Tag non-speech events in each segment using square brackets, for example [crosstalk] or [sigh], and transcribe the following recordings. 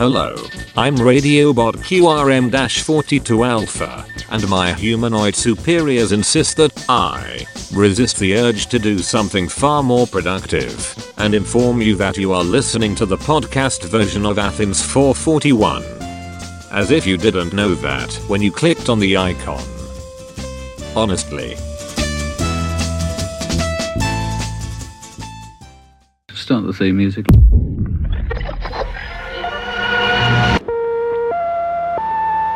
Hello, I'm Radiobot QRM-42 Alpha, and my humanoid superiors insist that I resist the urge to do something far more productive, and inform you that you are listening to the podcast version of Athens 441. As if you didn't know that when you clicked on the icon. Honestly. Start the theme music.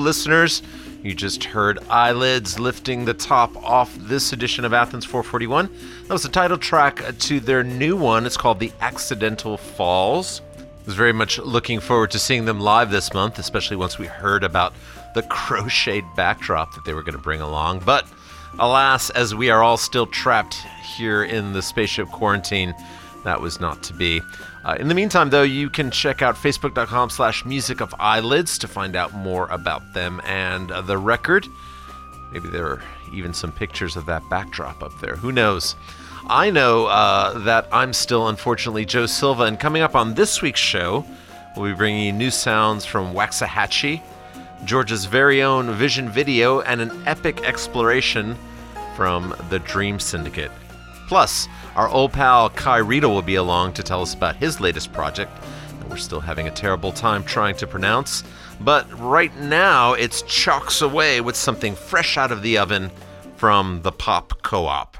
Listeners! You just heard Eyelids lifting the top off this edition of Athens 441. That was the title track to their new one. It's called The Accidental Falls. I was very much looking forward to seeing them live this month, especially once we heard about the [laughs] crocheted backdrop that they were going to bring along. But alas, as we are all still trapped here in the spaceship quarantine, that was not to be. Uh, in the meantime, though, you can check out facebook.com slash music of eyelids to find out more about them and uh, the record. Maybe there are even some pictures of that backdrop up there. Who knows? I know uh, that I'm still, unfortunately, Joe Silva, and coming up on this week's show, we'll be bringing you new sounds from Waxahatchee, Georgia's very own Vision Video, and an epic exploration from the Dream Syndicate. Plus, our old pal Kai Riedel will be along to tell us about his latest project that we're still having a terrible time trying to pronounce. But right now, it's chalks away with something fresh out of the oven from the Pop Co op.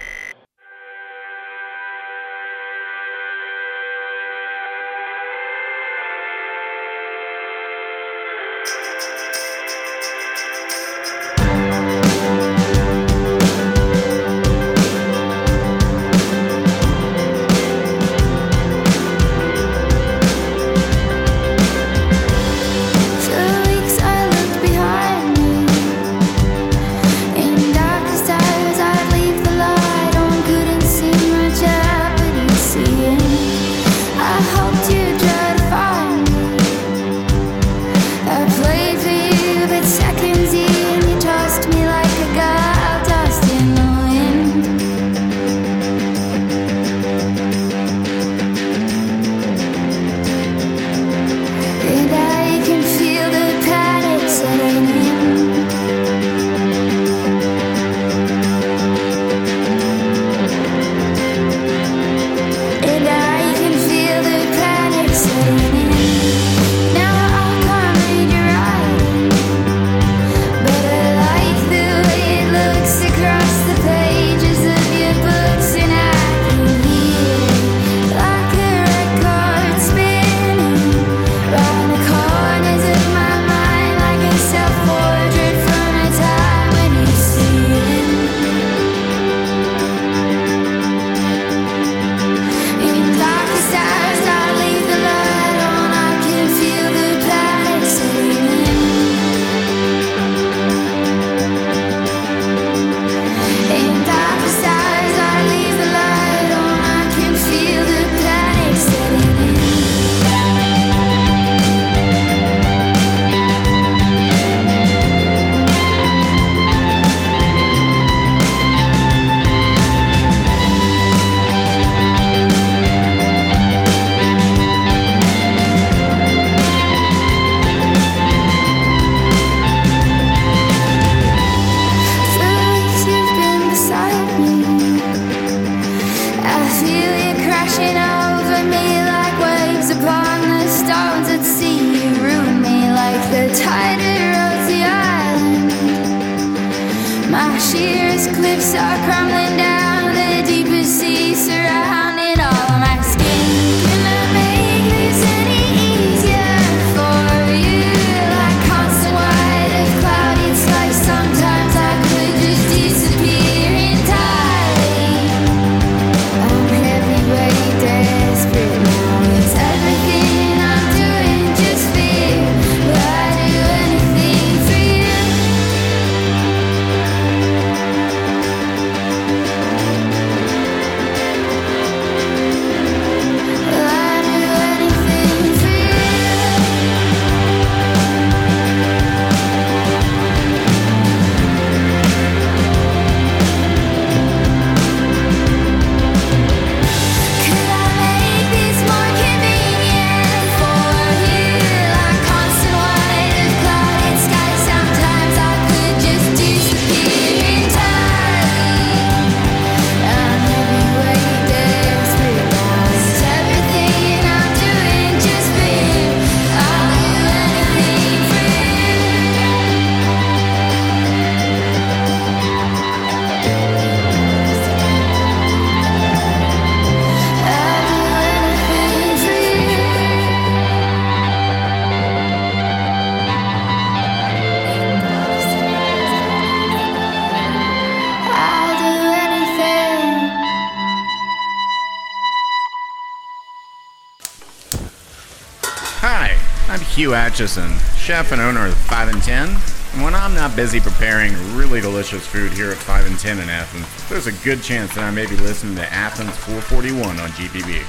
Acheson, chef and owner of 5 and 10. And when I'm not busy preparing really delicious food here at 5 and 10 in Athens, there's a good chance that I may be listening to Athens 441 on GPB.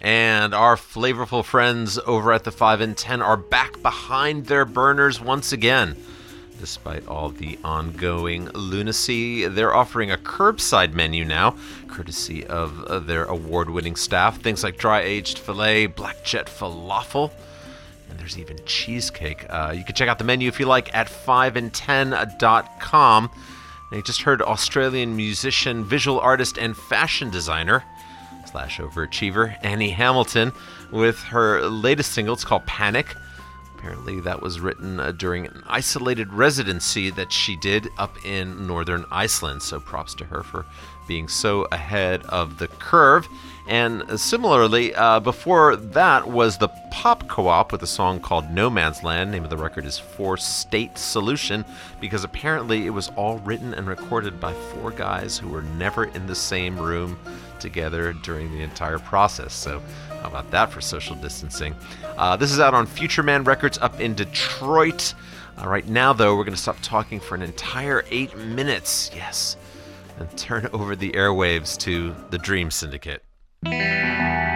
And our flavorful friends over at the 5 and 10 are back behind their burners once again. Despite all the ongoing lunacy, they're offering a curbside menu now, courtesy of their award winning staff. Things like dry aged filet, black jet falafel, there's even cheesecake. Uh, you can check out the menu if you like at 5and10.com. And you just heard Australian musician, visual artist, and fashion designer slash overachiever Annie Hamilton with her latest single. It's called Panic. Apparently, that was written uh, during an isolated residency that she did up in northern Iceland. So, props to her for being so ahead of the curve. And similarly, uh, before that was the Pop Co op with a song called No Man's Land. Name of the record is Four State Solution because apparently it was all written and recorded by four guys who were never in the same room together during the entire process. So, how about that for social distancing? Uh, this is out on Future Man Records up in Detroit. Uh, right now, though, we're going to stop talking for an entire eight minutes. Yes. And turn [laughs] over the airwaves to the Dream Syndicate. All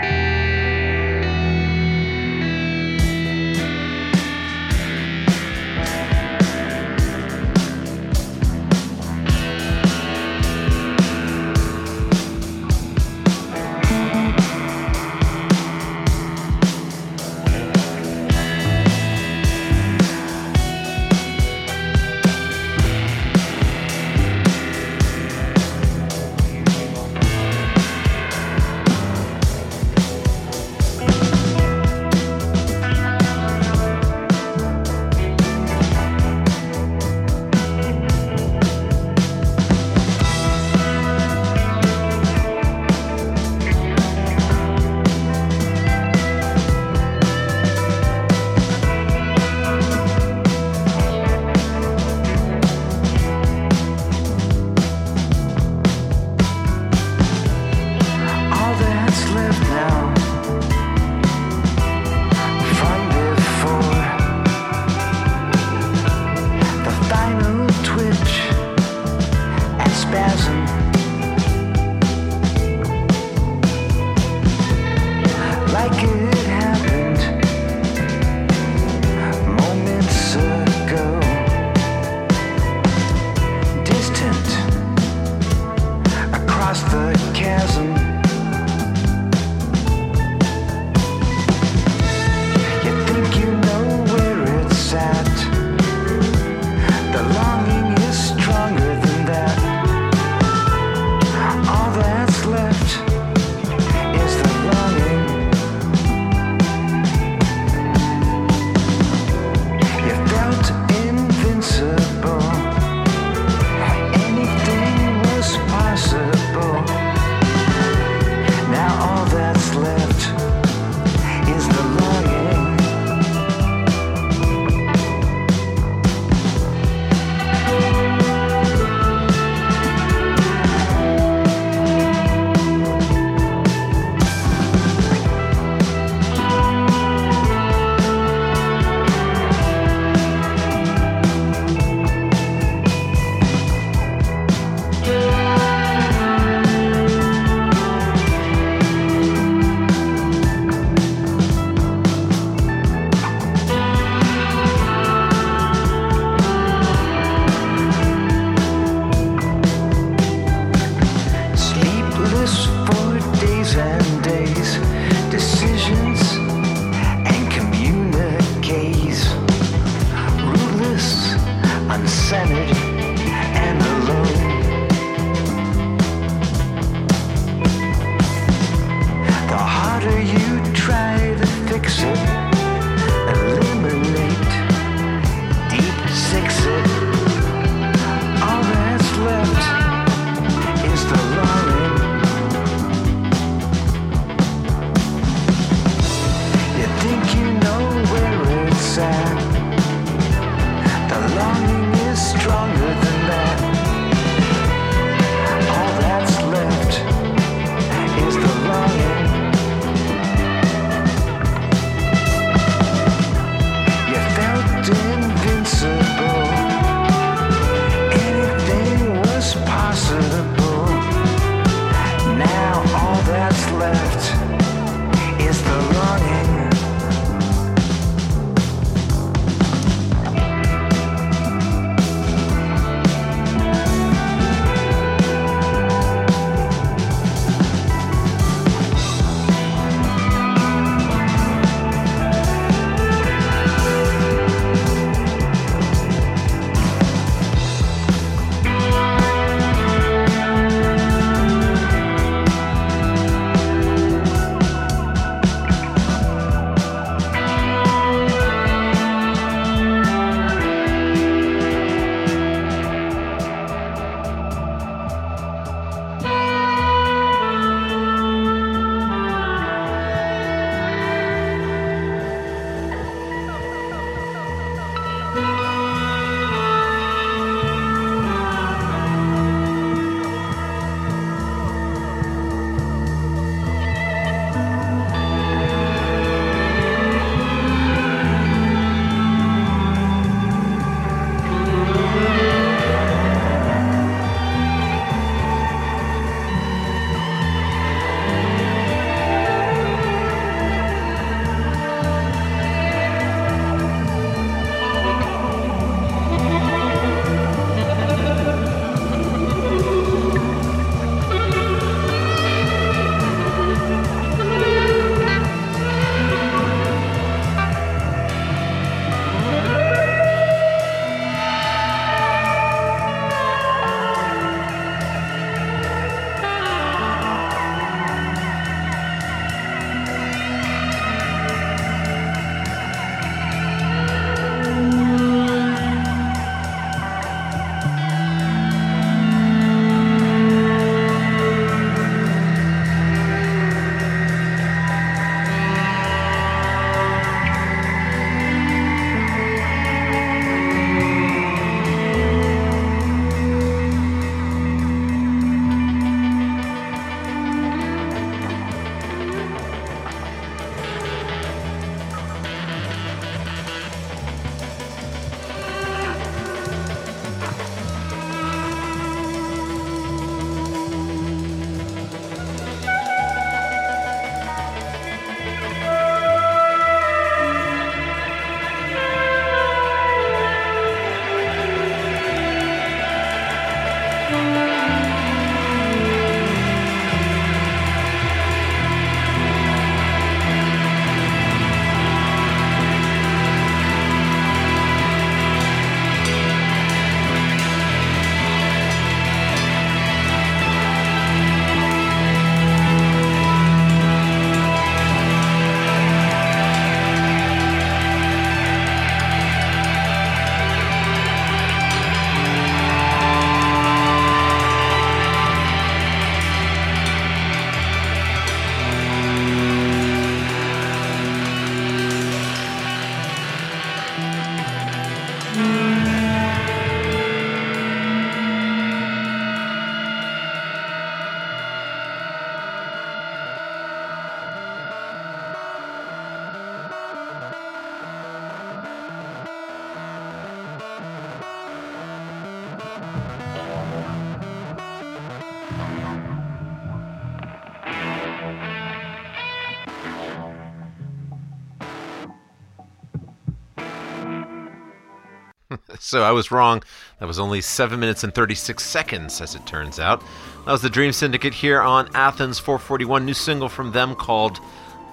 [laughs] so I was wrong. That was only 7 minutes and 36 seconds, as it turns out. That was the Dream Syndicate here on Athens 441. New single from them called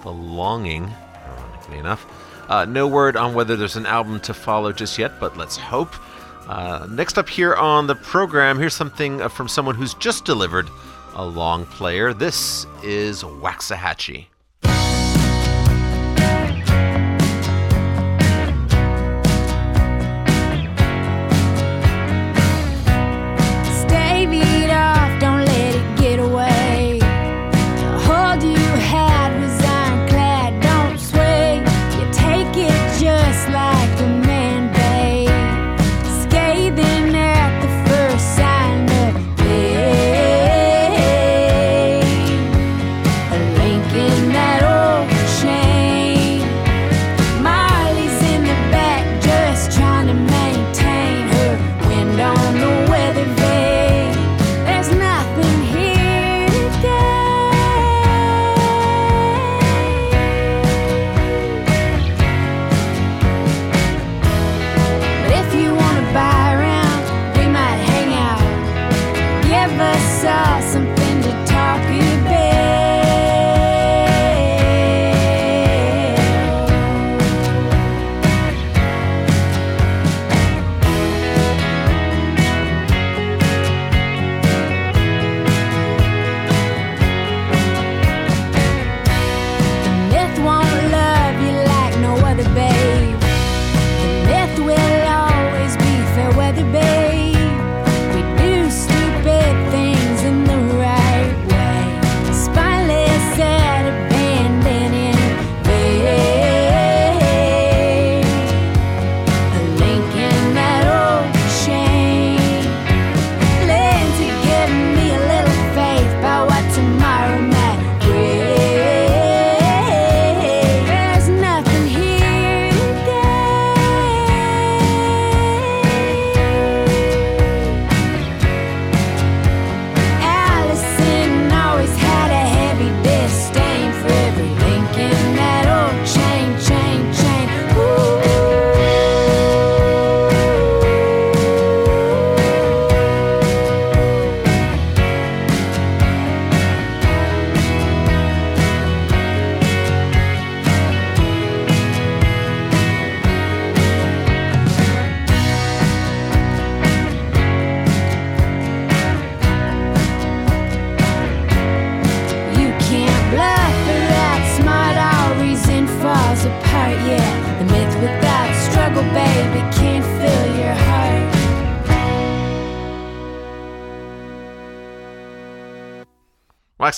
The Longing, ironically enough. Uh, no word on whether there's an album to follow just yet, but let's hope. Uh, next up here on the program, here's something uh, from someone who's just delivered a long player. This is Waxahatchee.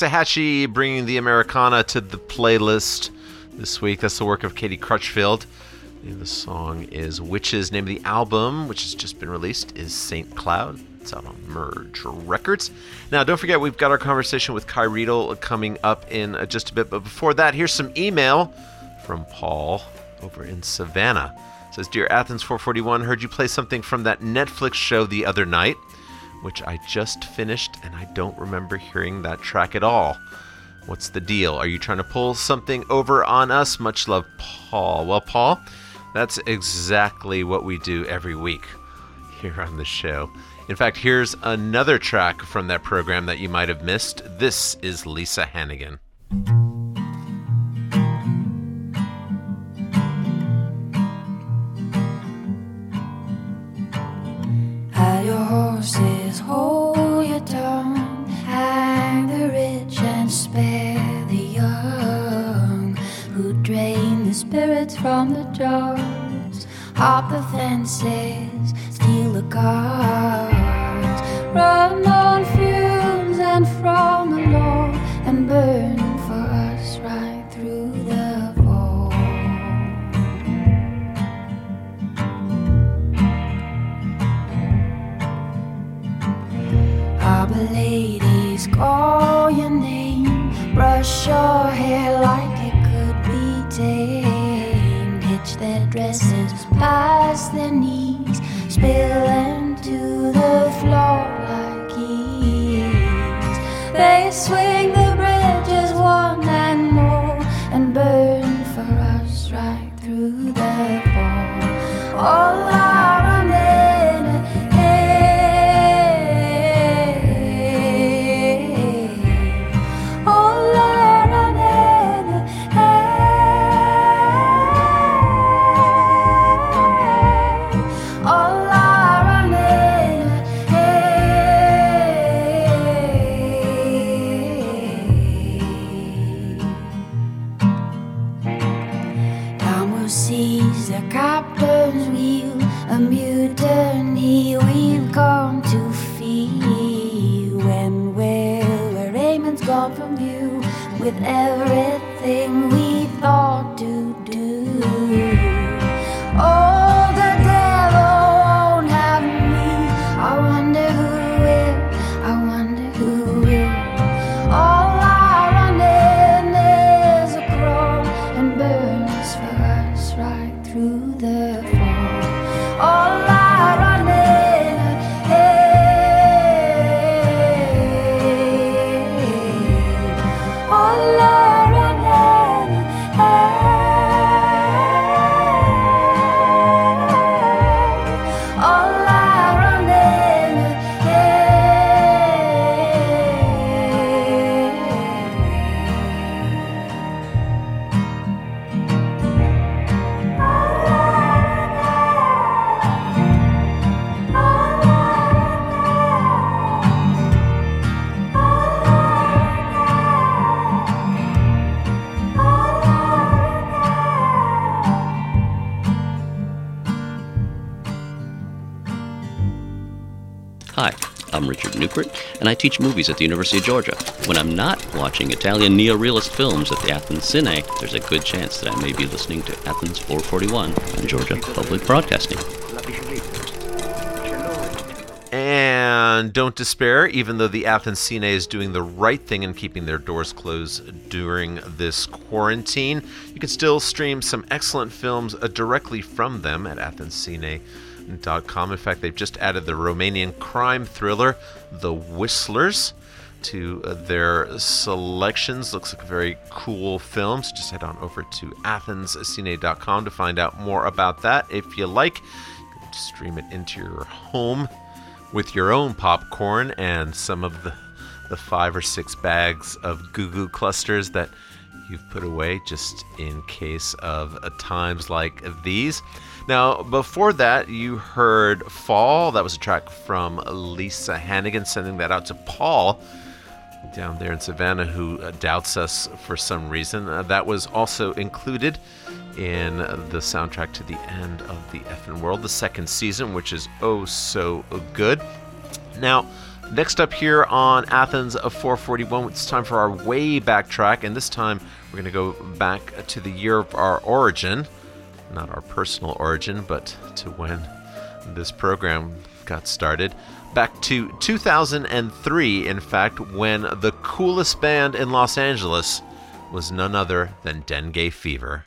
Waxahatchee bringing the Americana to the playlist this week. That's the work of Katie Crutchfield. The song is Witches. Name of the album, which has just been released, is Saint Cloud. It's out on Merge Records. Now, don't forget, we've got our conversation with Kai Riedel coming up in uh, just a bit. But before that, here's some email from Paul over in Savannah. It says, Dear Athens 441, heard you play something from that Netflix show the other night which I just finished and I don't remember hearing that track at all. What's the deal? Are you trying to pull something over on us? Much love, Paul. Well, Paul, that's exactly what we do every week here on the show. In fact, here's another track from that program that you might have missed. This is Lisa Hannigan. Steal a copper's wheel, a mutiny we've come to feel. When will where Raymond's gone from view with everything we and I teach movies at the University of Georgia. When I'm not watching Italian neorealist films at the Athens Cine, there's a good chance that I may be listening to Athens 441 on Georgia Public Broadcasting. And don't despair, even though the Athens Cine is doing the right thing in keeping their doors closed during this quarantine. You can still stream some excellent films uh, directly from them at athenscine.com. In fact, they've just added the Romanian crime thriller, The Whistlers, to uh, their selections. Looks like a very cool film. So just head on over to athenscine.com to find out more about that. If you like, you stream it into your home with your own popcorn and some of the, the five or six bags of Goo Goo clusters that you've put away just in case of uh, times like these. Now, before that, you heard Fall. That was a track from Lisa Hannigan, sending that out to Paul down there in Savannah who uh, doubts us for some reason. Uh, that was also included in the soundtrack to the end of the effing world, the second season, which is oh so good. Now, next up here on Athens of 441, it's time for our way back track, and this time we're going to go back to the year of our origin, not our personal origin, but to when this program got started. Back to 2003, in fact, when the coolest band in Los Angeles was none other than Dengue Fever.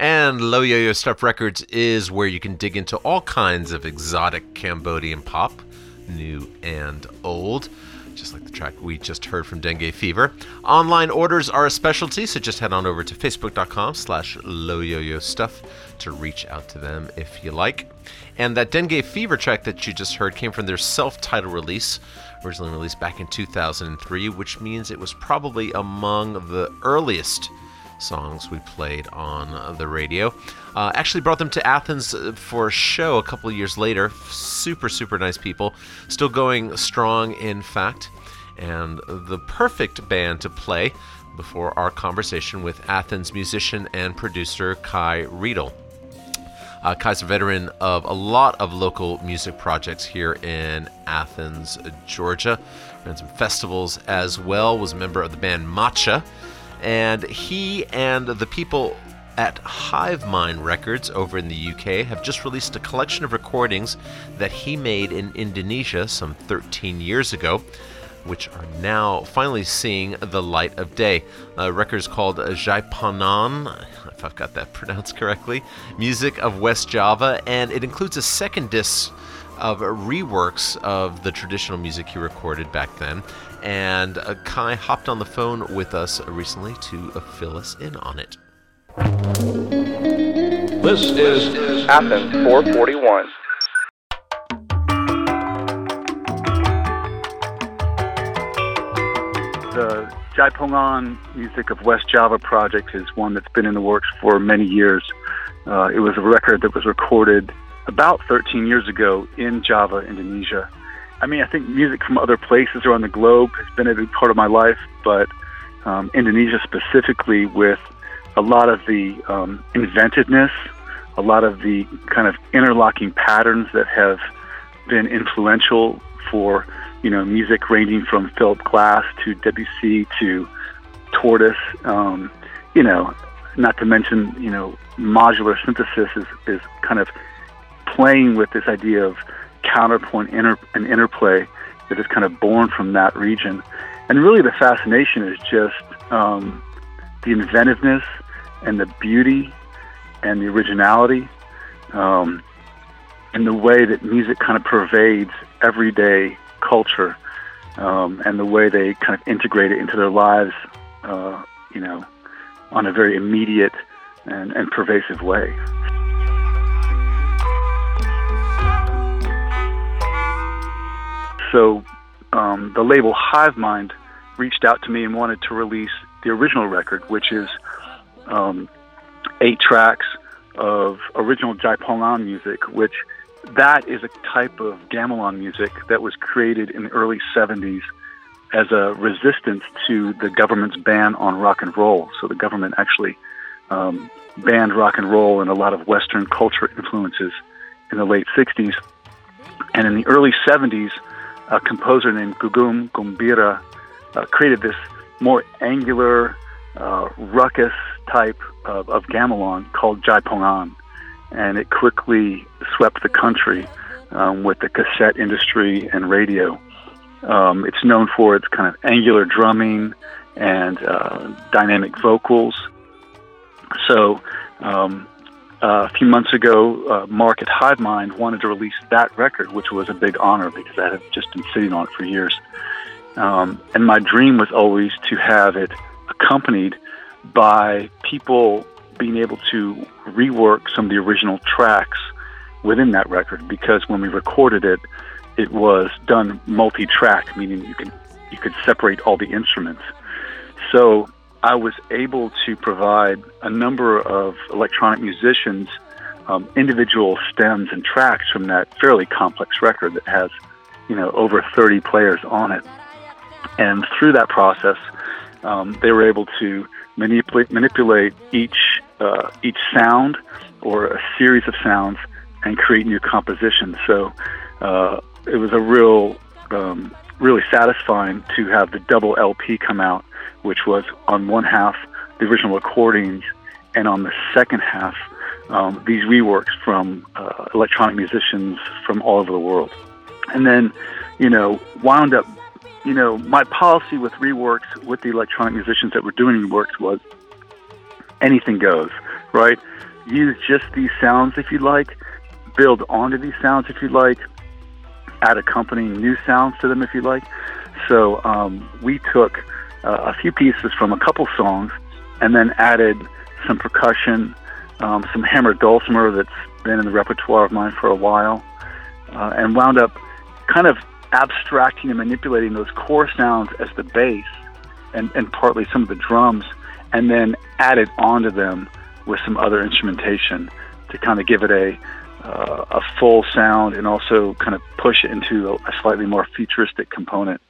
And Lo Yo Yo Stuff Records is where you can dig into all kinds of exotic Cambodian pop, new and old, just like the track we just heard from Dengue Fever. Online orders are a specialty, so just head on over to facebook.com slash Stuff to reach out to them if you like. And that Dengue Fever track that you just heard came from their self-titled release, originally released back in 2003, which means it was probably among the earliest songs we played on the radio. Uh, actually brought them to Athens for a show a couple years later. Super, super nice people. Still going strong, in fact. And the perfect band to play before our conversation with Athens musician and producer Kai Riedel. Uh, Kai's a veteran of a lot of local music projects here in Athens, Georgia. Ran some festivals as well. Was a member of the band Macha, and he and the people at Hive Mind Records over in the UK have just released a collection of recordings that he made in Indonesia some 13 years ago which are now finally seeing the light of day. A record is called Jaipongan, if I've got that [laughs] pronounced correctly, Music of West Java, and it includes a second disc of reworks of the traditional music he recorded back then. And uh, Kai hopped on the phone with us recently to uh, fill us in on it. This is Athens 441. The Jaipongan Music of West Java project is one that's been in the works for many years. Uh, it was a record that was recorded about 13 years ago in Java, Indonesia. I mean, I think music from other places around the globe has been a big part of my life, but um, Indonesia specifically, with a lot of the um, inventiveness, a lot of the kind of interlocking patterns that have been influential for you know music ranging from Philip Glass to Debussy to Tortoise. Um, you know, not to mention you know modular synthesis is, is kind of playing with this idea of counterpoint inter- and interplay that is kind of born from that region. And really, the fascination is just um, the inventiveness and the beauty and the originality um, and the way that music kind of pervades everyday culture um, and the way they kind of integrate it into their lives, uh, you know, on a very immediate and, and pervasive way. So um, the label Hive Mind reached out to me and wanted to release the original record, which is um, eight tracks of original Jaipongan music, which that is a type of gamelan music that was created in the early 70s as a resistance to the government's ban on rock and roll. So the government actually um, banned rock and roll and a lot of Western culture influences in the late 60s. And in the early 70s, a composer named Gugum Gumbira uh, created this more angular, uh, ruckus type of, of gamelan called Jaipongan. And it quickly swept the country um, with the cassette industry and radio. Um, it's known for its kind of angular drumming and uh, dynamic vocals. So, um, uh, a few months ago, uh, Mark at Hive Mind wanted to release that record, which was a big honor because I had just been sitting on it for years. Um, and my dream was always to have it accompanied by people being able to rework some of the original tracks within that record because when we recorded it, it was done multi-track, meaning you could you could separate all the instruments. So I was able to provide a number of electronic musicians um, individual stems and tracks from that fairly complex record that has, you know, over 30 players on it. And through that process, um, they were able to manipulate manipulate each uh, each sound or a series of sounds and create new compositions. So uh, it was a real, um, really satisfying to have the double LP come out, which was on one half the original recordings, and on the second half um, these reworks from uh, electronic musicians from all over the world. And then, you know, wound up, you know, my policy with reworks with the electronic musicians that were doing reworks was anything goes, right? Use just these sounds if you like, build onto these sounds if you like, add accompanying new sounds to them if you like. So um, we took uh, a few pieces from a couple songs and then added some percussion, um, some hammered dulcimer that's been in the repertoire of mine for a while, uh, and wound up kind of abstracting and manipulating those core sounds as the bass and, and partly some of the drums, and then added onto them with some other instrumentation to kind of give it a uh, a full sound and also kind of push it into a slightly more futuristic component.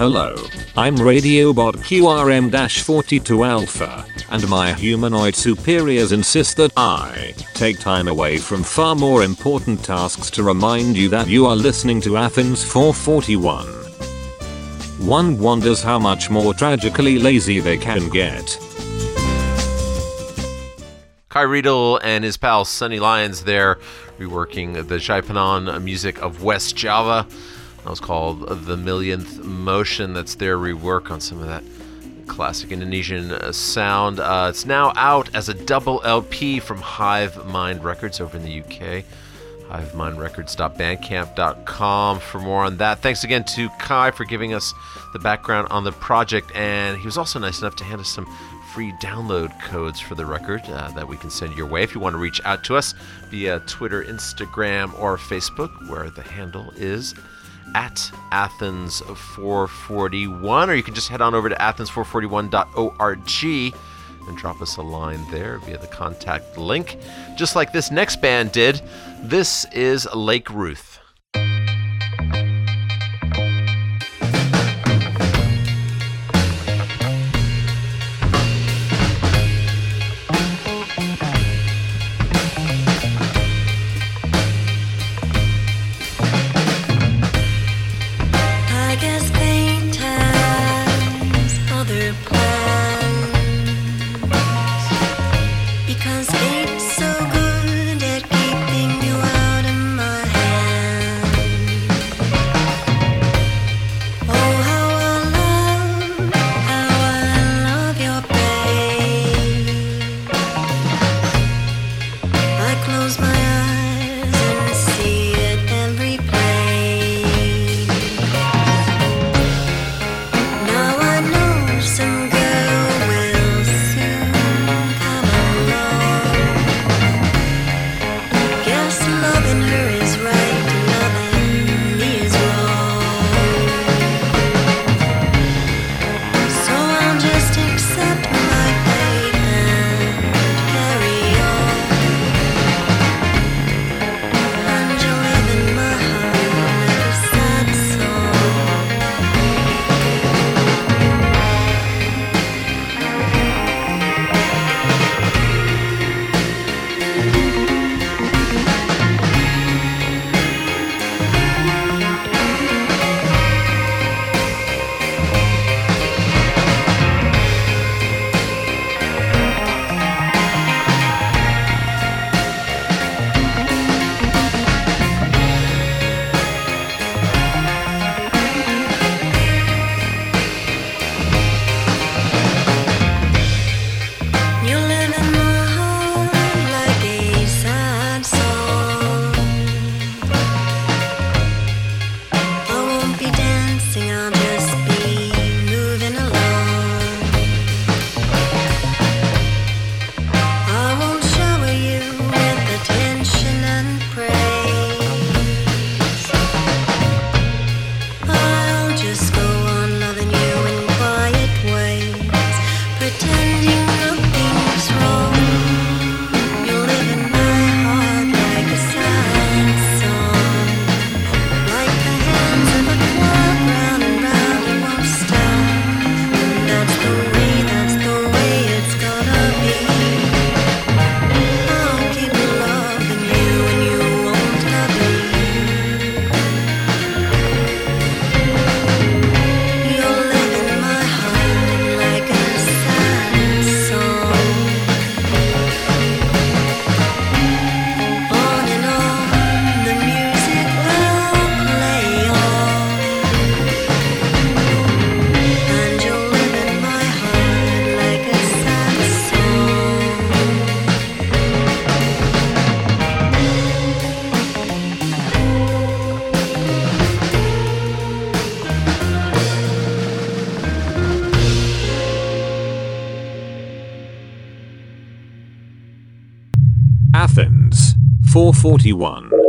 Hello, I'm Radiobot QRM-42 Alpha, and my humanoid superiors insist that I take time away from far more important tasks to remind you that you are listening to Athens 441. One wonders how much more tragically lazy they can get. Kai Riedel and his pal Sunny Lyons there, reworking the Jaipongan music of West Java. That was called The Millionth Motion. That's their rework on some of that classic Indonesian uh, sound. Uh, it's now out as a double LP from Hive Mind Records over in the UK. HiveMindRecords.bandcamp.com for more on that. Thanks again to Kai for giving us the background on the project, and he was also nice enough to hand us some free download codes for the record uh, that we can send your way if you want to reach out to us via Twitter, Instagram, or Facebook, where the handle is at Athens441, or you can just head on over to athens441.org and drop us a line there via the contact link, just like this next band did. This is Lake Ruth. 441.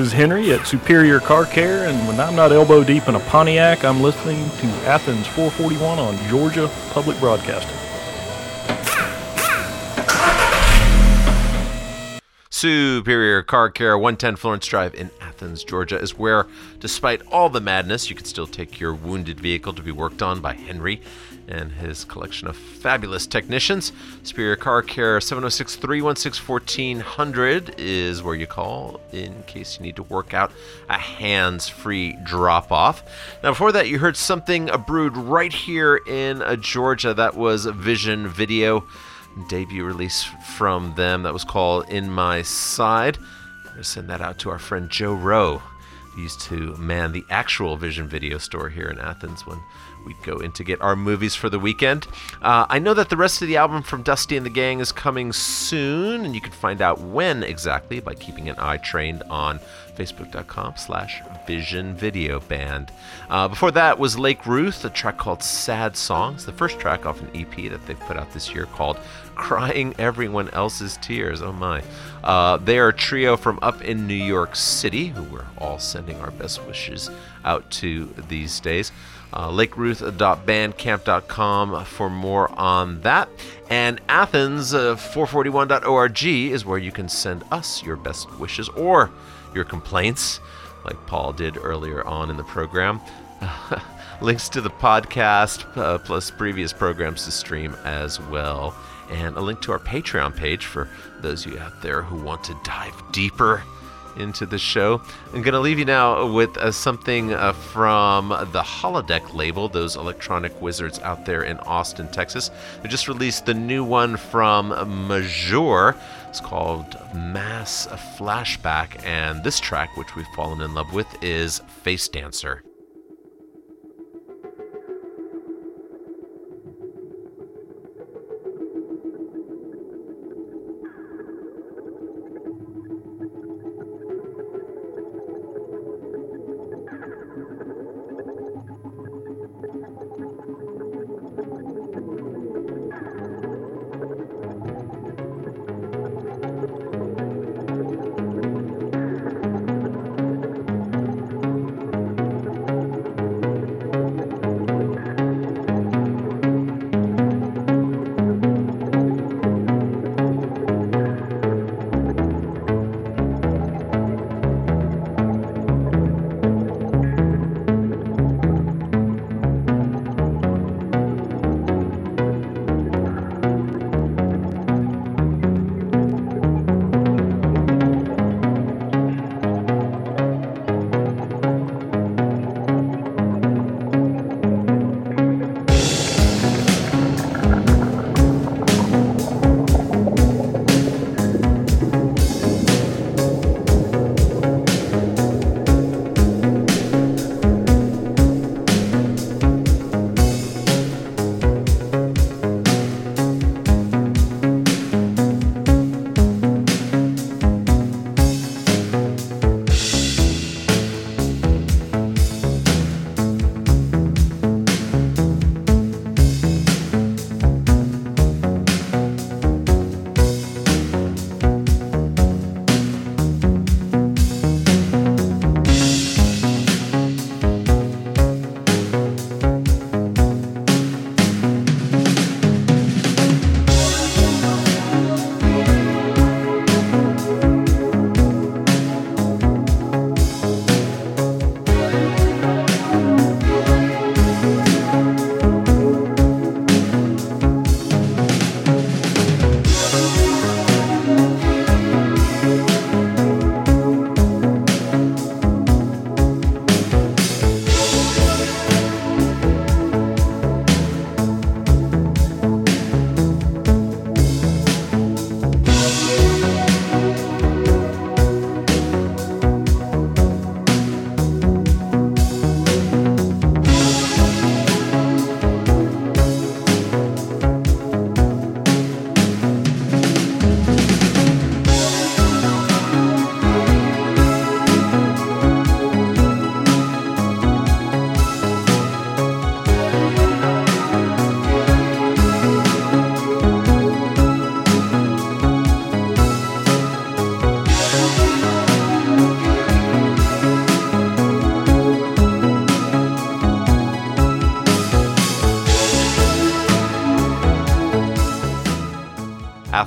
Is Henry at Superior Car Care, and when I'm not elbow deep in a Pontiac, I'm listening to Athens 441 on Georgia Public Broadcasting. Superior Car Care, 110 Florence Drive in Athens, Georgia, is where, despite all the madness, you can still take your wounded vehicle to be worked on by Henry and his collection of fabulous technicians. Superior Car Care, 706 316 1400 is where you call in case you need to work out a hands free drop off. Now, before that, you heard something brewed right here in uh, Georgia. That was Vision Video debut release from them that was called In My Side. I'm going to send that out to our friend Joe Rowe, used to man the actual Vision video store here in Athens when we'd go in to get our movies for the weekend. Uh, I know that the rest of the album from Dusty and the Gang is coming soon, and you can find out when exactly by keeping an eye trained on facebook.com slash vision video band. Uh, before that was lake ruth a track called sad songs the first track off an ep that they put out this year called crying everyone else's tears. Oh my. Uh, they are a trio from up in new york city who we're all sending our best wishes out to these days uh, lakeruth.bandcamp.com for more on that. And Athens uh, 441.org is where you can send us your best wishes or your complaints, like Paul did earlier on in the program. [laughs] Links to the podcast, uh, plus previous programs to stream as well. And a link to our Patreon page for those of you out there who want to dive deeper into the show. I'm going to leave you now with uh, something uh, from the Holodeck label, those electronic wizards out there in Austin, Texas. They just released the new one from Majeure. It's called Mass Flashback, and this track, which we've fallen in love with, is Face Dancer.